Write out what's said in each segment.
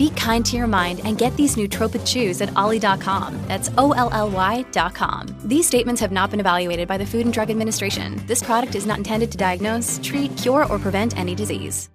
Be kind to your mind and get these nootropic chews at olly.com. That's O L L Y.com. These statements have not been evaluated by the Food and Drug Administration. This product is not intended to diagnose, treat, cure, or prevent any disease.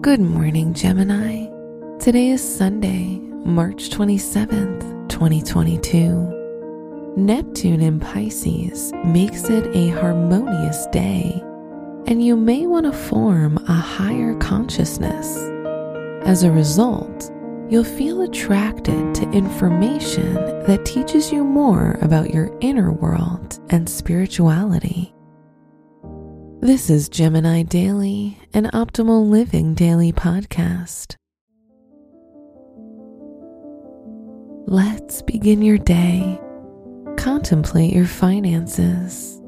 Good morning, Gemini. Today is Sunday, March 27th, 2022. Neptune in Pisces makes it a harmonious day, and you may want to form a higher consciousness. As a result, you'll feel attracted to information that teaches you more about your inner world and spirituality. This is Gemini Daily, an optimal living daily podcast. Let's begin your day. Contemplate your finances.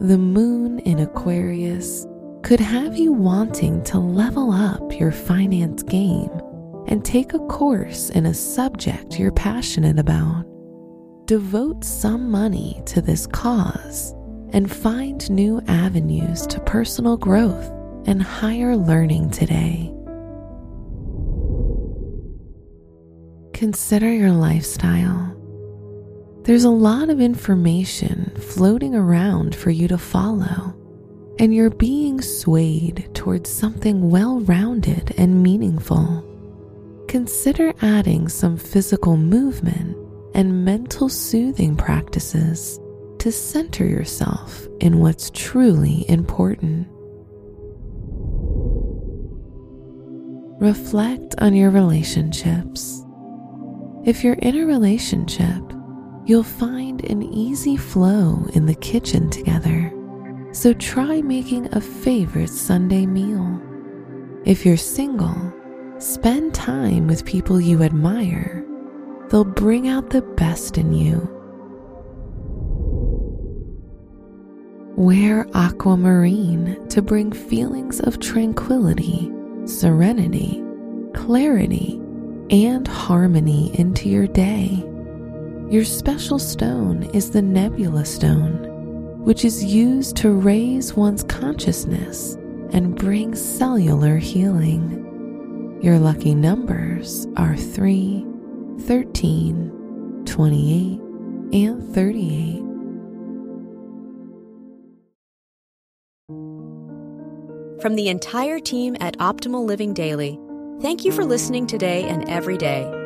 The moon in Aquarius could have you wanting to level up your finance game and take a course in a subject you're passionate about. Devote some money to this cause and find new avenues to personal growth and higher learning today. Consider your lifestyle. There's a lot of information floating around for you to follow, and you're being swayed towards something well rounded and meaningful. Consider adding some physical movement and mental soothing practices to center yourself in what's truly important. Reflect on your relationships. If you're in a relationship, you'll find an easy flow in the kitchen together. So try making a favorite Sunday meal. If you're single, spend time with people you admire. They'll bring out the best in you Wear aquamarine to bring feelings of tranquility, serenity, clarity, and harmony into your day. Your special stone is the nebula stone, which is used to raise one's consciousness and bring cellular healing. Your lucky numbers are 3, 13, 28, and 38. From the entire team at Optimal Living Daily, thank you for listening today and every day.